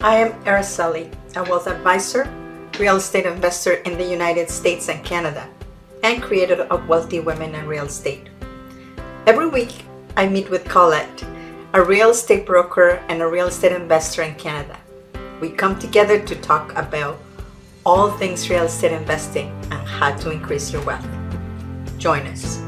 I am Araceli, a wealth advisor, real estate investor in the United States and Canada, and creator of Wealthy Women in Real Estate. Every week, I meet with Colette, a real estate broker and a real estate investor in Canada. We come together to talk about all things real estate investing and how to increase your wealth. Join us.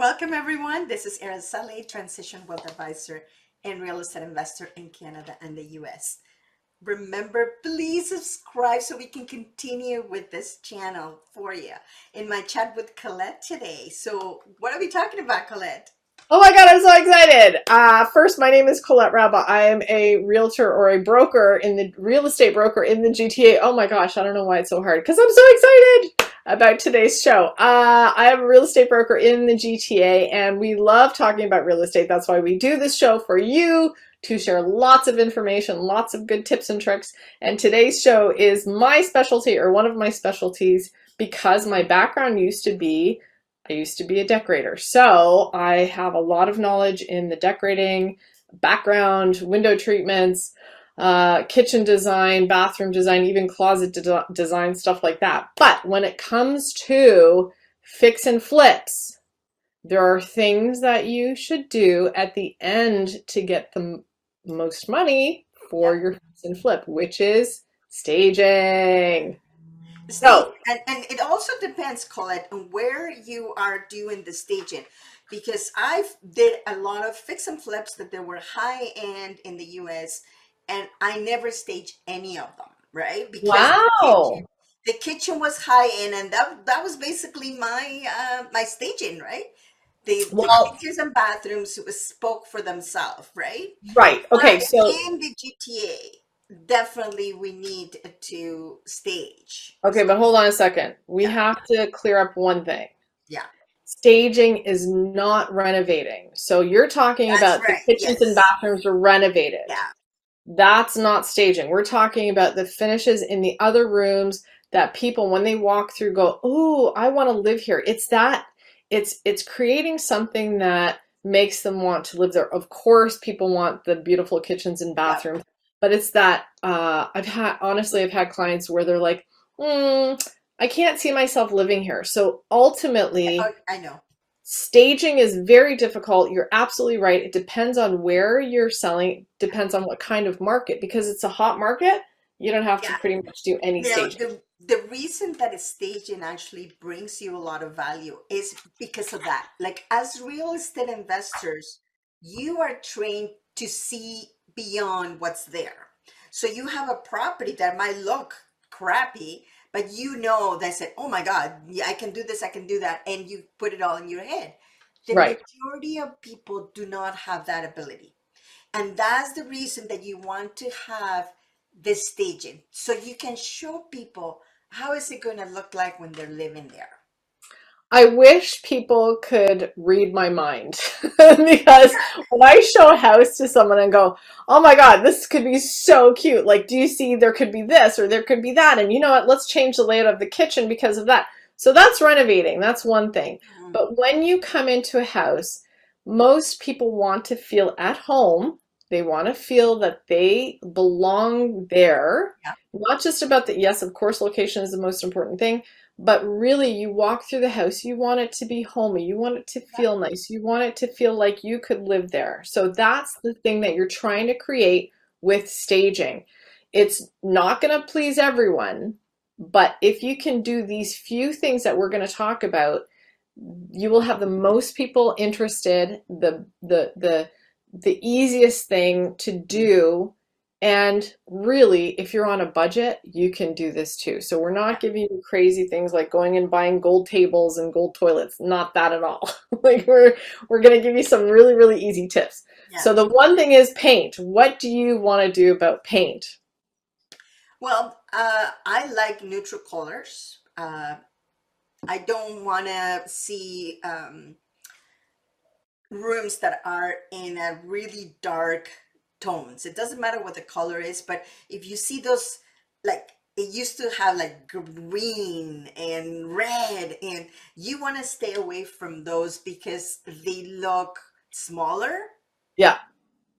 Welcome, everyone. This is Araceli, Transition Wealth Advisor and Real Estate Investor in Canada and the US. Remember, please subscribe so we can continue with this channel for you in my chat with Colette today. So, what are we talking about, Colette? Oh my god, I'm so excited! Uh, first, my name is Colette Rabba. I am a realtor or a broker in the real estate broker in the GTA. Oh my gosh, I don't know why it's so hard because I'm so excited about today's show. Uh, I am a real estate broker in the GTA and we love talking about real estate. That's why we do this show for you to share lots of information, lots of good tips and tricks. And today's show is my specialty or one of my specialties because my background used to be I used to be a decorator. So I have a lot of knowledge in the decorating, background, window treatments, uh, kitchen design, bathroom design, even closet de design, stuff like that. But when it comes to fix and flips, there are things that you should do at the end to get the most money for yeah. your fix and flip, which is staging. So, and, and it also depends, Colette, on where you are doing the staging. Because I've did a lot of fix and flips that they were high end in the US and I never staged any of them, right? Because wow. The kitchen, the kitchen was high end and that that was basically my uh my staging, right? The, well, the kitchens and bathrooms spoke for themselves, right? Right. Okay. But so in the GTA, definitely we need to stage. Okay, but hold on a second. We yeah. have to clear up one thing. Yeah. Staging is not renovating. So you're talking That's about right. the kitchens yes. and bathrooms are renovated. Yeah. That's not staging. We're talking about the finishes in the other rooms that people when they walk through go, "Oh, I want to live here." It's that it's it's creating something that makes them want to live there. Of course, people want the beautiful kitchens and bathrooms, but it's that uh, I've had honestly, I've had clients where they're like, mm, "I can't see myself living here." So ultimately, I know staging is very difficult. You're absolutely right. It depends on where you're selling. Depends on what kind of market because it's a hot market. You don't have yeah. to pretty much do any staging. The, the reason that a staging actually brings you a lot of value is because of that. Like as real estate investors, you are trained to see beyond what's there. So you have a property that might look crappy, but you know that said, oh my God, I can do this, I can do that, and you put it all in your head. The right. majority of people do not have that ability. And that's the reason that you want to have this staging so you can show people how is it going to look like when they're living there I wish people could read my mind because when I show a house to someone and go, oh my God, this could be so cute. Like, do you see there could be this or there could be that? And you know what? Let's change the layout of the kitchen because of that. So that's renovating. That's one thing. Mm-hmm. But when you come into a house, most people want to feel at home they want to feel that they belong there. Yeah. Not just about the, yes, of course, location is the most important thing, but really you walk through the house, you want it to be homey, you want it to feel yeah. nice, you want it to feel like you could live there. So that's the thing that you're trying to create with staging. It's not going to please everyone, but if you can do these few things that we're going to talk about, you will have the most people interested, the the the the easiest thing to do. And really, if you're on a budget, you can do this too. So we're not giving you crazy things like going and buying gold tables and gold toilets. Not that at all. like we're we're gonna give you some really, really easy tips. Yeah. So the one thing is paint. What do you want to do about paint? Well, uh, I like neutral colors. Uh, I don't want to see um, rooms that are in a really dark tones. It doesn't matter what the color is, but if you see those, like it used to have like green and red, and you want to stay away from those because they look smaller. Yeah.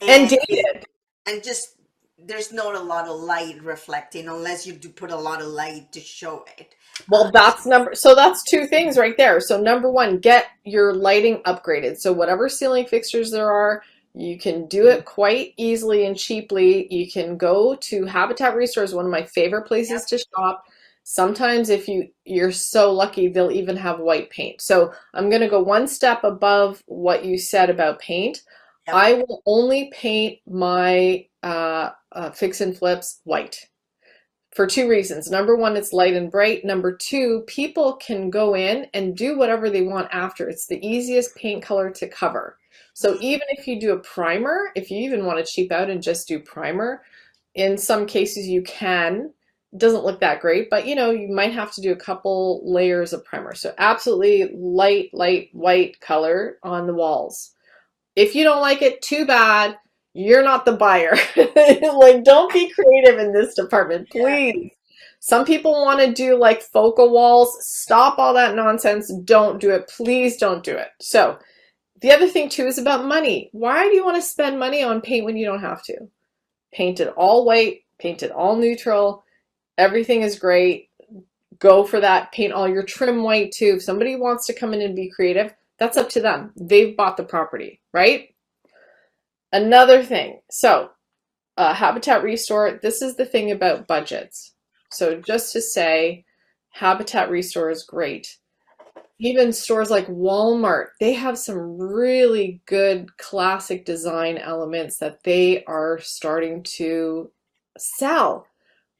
And, and dated. And just there's not a lot of light reflecting unless you do put a lot of light to show it. Well, uh, that's number, so that's two things right there. So number one, get your lighting upgraded. So whatever ceiling fixtures there are, you can do it quite easily and cheaply. You can go to Habitat Restores, one of my favorite places yep. to shop. Sometimes if you, you're so lucky, they'll even have white paint. So I'm going to go one step above what you said about paint. Yep. I will only paint my uh, uh, fix and flips white for two reasons. Number one, it's light and bright. Number two, people can go in and do whatever they want after. It's the easiest paint color to cover. So even if you do a primer, if you even want to cheap out and just do primer, in some cases you can. It doesn't look that great, but you know, you might have to do a couple layers of primer. So absolutely light, light, white color on the walls. If you don't like it, too bad. You're not the buyer. like, don't be creative in this department, please. Yeah. Some people want to do like focal walls. Stop all that nonsense. Don't do it. Please don't do it. So the other thing too is about money. Why do you want to spend money on paint when you don't have to? Paint it all white, paint it all neutral. Everything is great. Go for that. Paint all your trim white too. If somebody wants to come in and be creative, that's up to them. They've bought the property, right? Another thing. So, uh, Habitat Restore, this is the thing about budgets. So just to say, Habitat Restore is great even stores like Walmart, they have some really good classic design elements that they are starting to sell.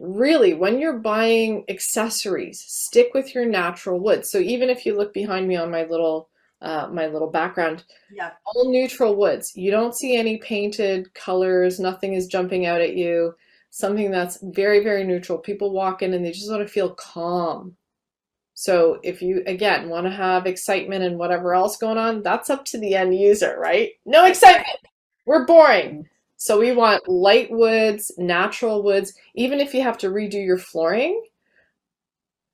Really, when you're buying accessories, stick with your natural wood. So even if you look behind me on my little uh, my little background, yeah, all neutral woods. You don't see any painted colors. Nothing is jumping out at you. Something that's very very neutral. People walk in and they just want to feel calm so if you, again, want to have excitement and whatever else going on, that's up to the end user, right? No excitement. We're boring. So we want light woods, natural woods, even if you have to redo your flooring.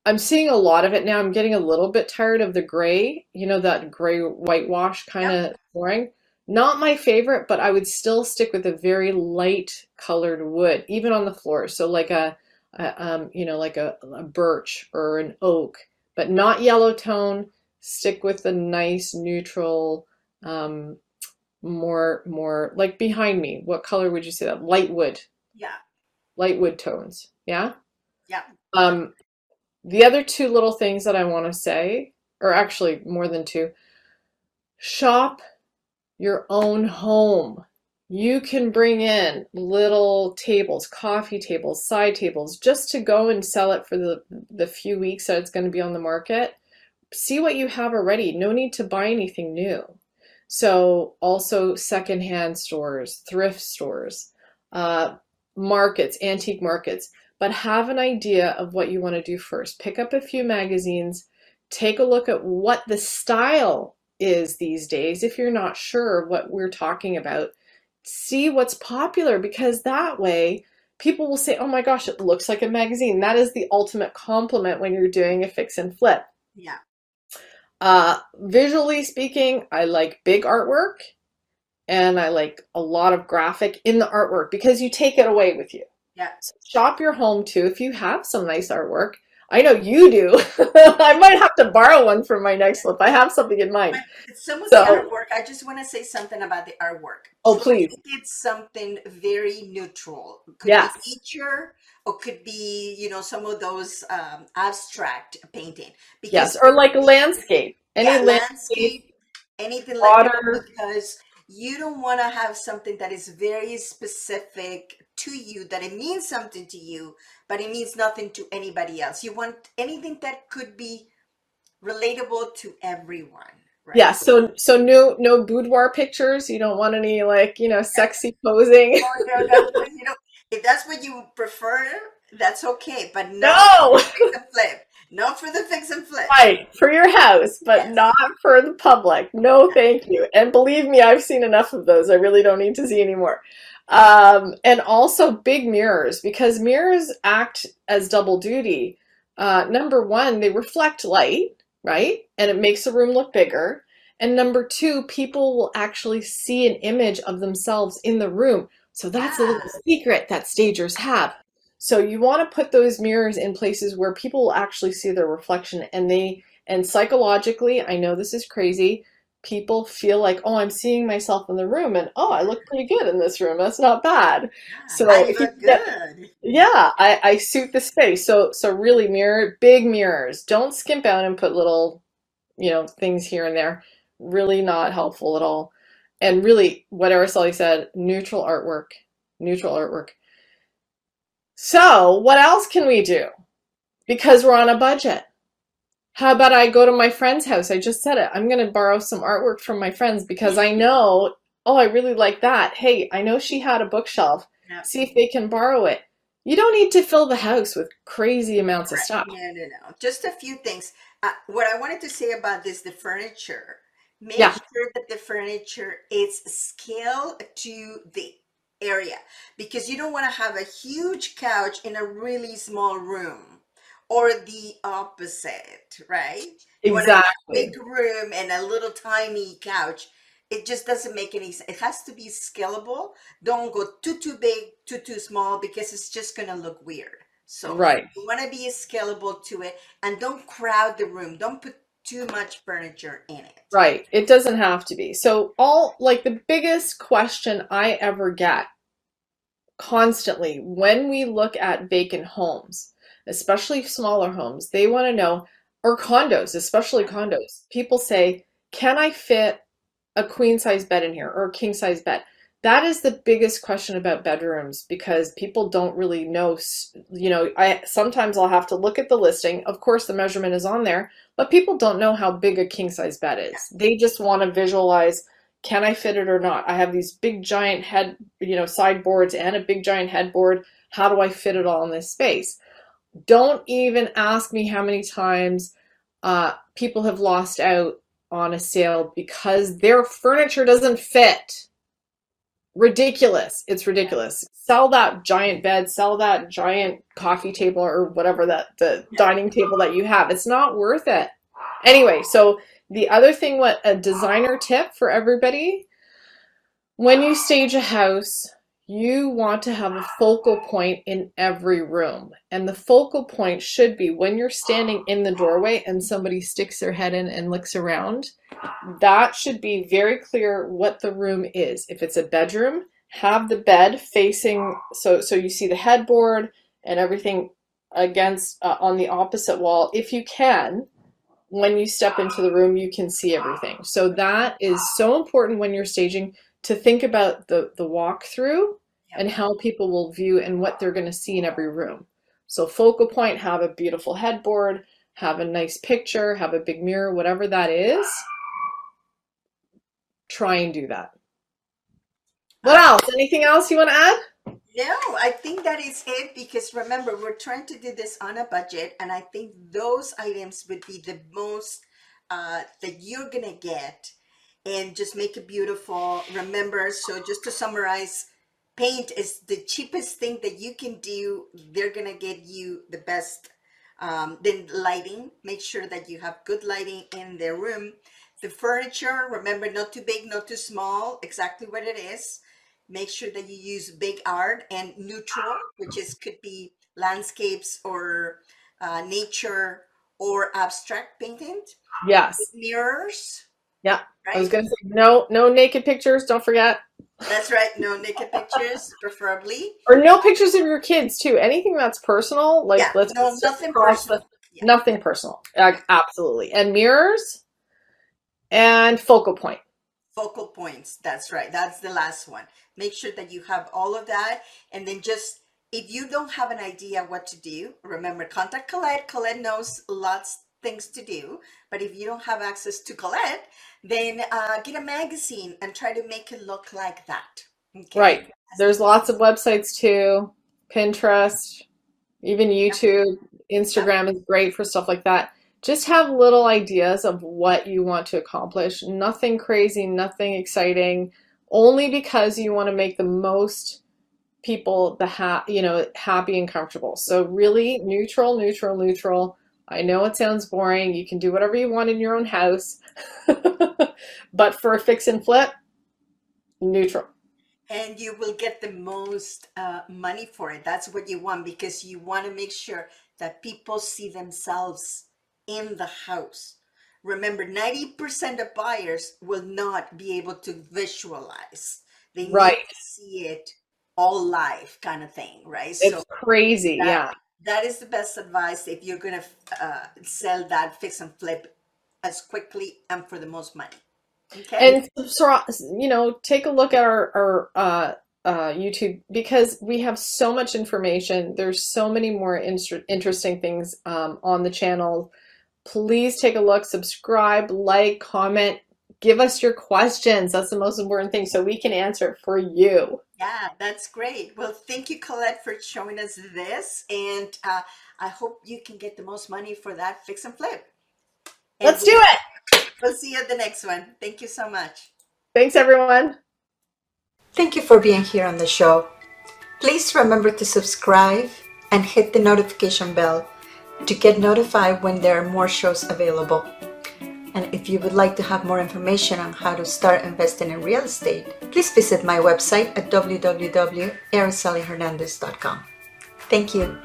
I'm seeing a lot of it now. I'm getting a little bit tired of the gray, you know, that gray whitewash kind of yep. flooring. Not my favorite, but I would still stick with a very light colored wood, even on the floor. So like a, a um, you know, like a, a birch or an oak but not yellow tone. Stick with the nice neutral, um, more more like behind me. What color would you say that? Light wood. Yeah. Light wood tones. Yeah. Yeah. Um, the other two little things that I want to say, or actually more than two, shop your own home you can bring in little tables, coffee tables, side tables, just to go and sell it for the, the few weeks that it's going to be on the market. See what you have already. No need to buy anything new. So also secondhand stores, thrift stores, uh, markets, antique markets, but have an idea of what you want to do first. Pick up a few magazines, take a look at what the style is these days if you're not sure what we're talking about see what's popular because that way people will say, oh my gosh, it looks like a magazine. That is the ultimate compliment when you're doing a fix and flip. Yeah. Uh, visually speaking, I like big artwork and I like a lot of graphic in the artwork because you take it away with you. Yeah. So shop your home too. If you have some nice artwork, I know you do. I might have to borrow one for my next flip. I have something in mind. Some of so, the artwork, I just want to say something about the artwork. Oh, please. It's something very neutral. Could yes. be nature or could be, you know, some of those um, abstract painting. Because, yes, or like a landscape. Any yeah, landscape, landscape, anything water. like that. Because you don't want to have something that is very specific to you that it means something to you but it means nothing to anybody else you want anything that could be relatable to everyone right? yeah so so no no boudoir pictures you don't want any like you know sexy posing oh, no, no, you know if that's what you prefer that's okay but no, no. flip not for the fix and flip. Right, for your house, but yes. not for the public. No, thank you. And believe me, I've seen enough of those. I really don't need to see any more. Um, and also big mirrors, because mirrors act as double duty. Uh, number one, they reflect light, right? And it makes the room look bigger. And number two, people will actually see an image of themselves in the room. So that's a little secret that stagers have. So you want to put those mirrors in places where people will actually see their reflection and they and psychologically, I know this is crazy, people feel like, "Oh, I'm seeing myself in the room and oh, I look pretty good in this room. That's not bad." So I look good. yeah, I, I suit the space. So so really mirror big mirrors. Don't skimp out and put little, you know, things here and there. Really not helpful at all. And really, what Araceli said, neutral artwork. Neutral artwork. So what else can we do? Because we're on a budget. How about I go to my friend's house? I just said it. I'm going to borrow some artwork from my friends because I know, oh, I really like that. Hey, I know she had a bookshelf. See if they can borrow it. You don't need to fill the house with crazy amounts of stuff. No, no, no. Just a few things. Uh, what I wanted to say about this, the furniture. Make Yeah. sure that the furniture is scaled to the area because you don't want to have a huge couch in a really small room or the opposite, right? You want a Exactly. big room and a little tiny couch. It just doesn't make any sense. It has to be scalable. Don't go too too big, too too small because it's just gonna look weird. So Right. you want to be scalable to it and don't crowd the room. Don't put too much furniture in it. Right. It doesn't have to be. So all like the biggest question I ever get constantly when we look at vacant homes, especially smaller homes, they want to know, or condos, especially condos. People say, "Can I fit a queen size bed in here or a king size bed?" That is the biggest question about bedrooms because people don't really know, you know, I sometimes I'll have to look at the listing. Of course, the measurement is on there, but people don't know how big a king size bed is. They just want to visualize, can I fit it or not? I have these big giant head, you know, sideboards and a big giant headboard. How do I fit it all in this space? Don't even ask me how many times uh, people have lost out on a sale because their furniture doesn't fit. Ridiculous. It's ridiculous. Sell that giant bed, sell that giant coffee table or whatever that the dining table that you have. It's not worth it. Anyway, so the other thing what a designer tip for everybody when you stage a house, you want to have a focal point in every room. And the focal point should be when you're standing in the doorway and somebody sticks their head in and looks around, that should be very clear what the room is. If it's a bedroom, have the bed facing so so you see the headboard and everything against uh, on the opposite wall if you can when you step into the room you can see everything so that is so important when you're staging to think about the the walkthrough Yeah. and how people will view and what they're going to see in every room. So focal point have a beautiful headboard have a nice picture have a big mirror whatever that is. Try and do that. What else? Anything else you want to add? No, I think that is it because remember, we're trying to do this on a budget, and I think those items would be the most uh, that you're gonna get and just make it beautiful. Remember, so just to summarize, paint is the cheapest thing that you can do. They're gonna get you the best. Um, then lighting, make sure that you have good lighting in their room. The furniture, remember, not too big, not too small, exactly what it is make sure that you use big art and neutral which is could be landscapes or uh, nature or abstract painting yes mirrors Yeah, I was gonna say no, no naked pictures. Don't forget, that's right no naked pictures preferably or no pictures of your kids too. Anything that's personal, like yeah let's no nothing personal yeah nothing personal. Ac- Absolutely, and mirrors and focal point. focal points that's right that's the last one make sure that you have all of that and then just if you don't have an idea what to do remember contact colette colette knows lots things to do but if you don't have access to colette then uh, get a magazine and try to make it look like that okay Right. There's lots of websites too. Pinterest, even YouTube, Instagram is great for stuff like that. Just have little ideas of what you want to accomplish. Nothing crazy, nothing exciting, only because you want to make the most people the ha you know happy and comfortable. So really neutral, neutral, neutral. I know it sounds boring. You can do whatever you want in your own house. But for a fix and flip, neutral. and you will get the most uh, money for it. That's what you want because you want to make sure that people see themselves in the house. Remember, 90% of buyers will not be able to visualize. They Right. need to see it all live kind of thing, right? It's crazy. that, Yeah. That is the best advice if you're going to uh, sell that fix and flip as quickly and for the most money. Okay. And subscribe, you know, take a look at our, our uh, uh, YouTube because we have so much information. There's so many more inter- interesting things um, on the channel. Please take a look, subscribe, like, comment, give us your questions. That's the most important thing so we can answer it for you. Yeah, that's great. Well, thank you, Colette, for showing us this. And uh, I hope you can get the most money for that fix and flip. And Let's do it. We'll see you at the next one. Thank you so much. Thanks, everyone. Thank you for being here on the show. Please remember to subscribe and hit the notification bell to get notified when there are more shows available. And if you would like to have more information on how to start investing in real estate, please visit my website at www.aracelihernandez.com. Thank you.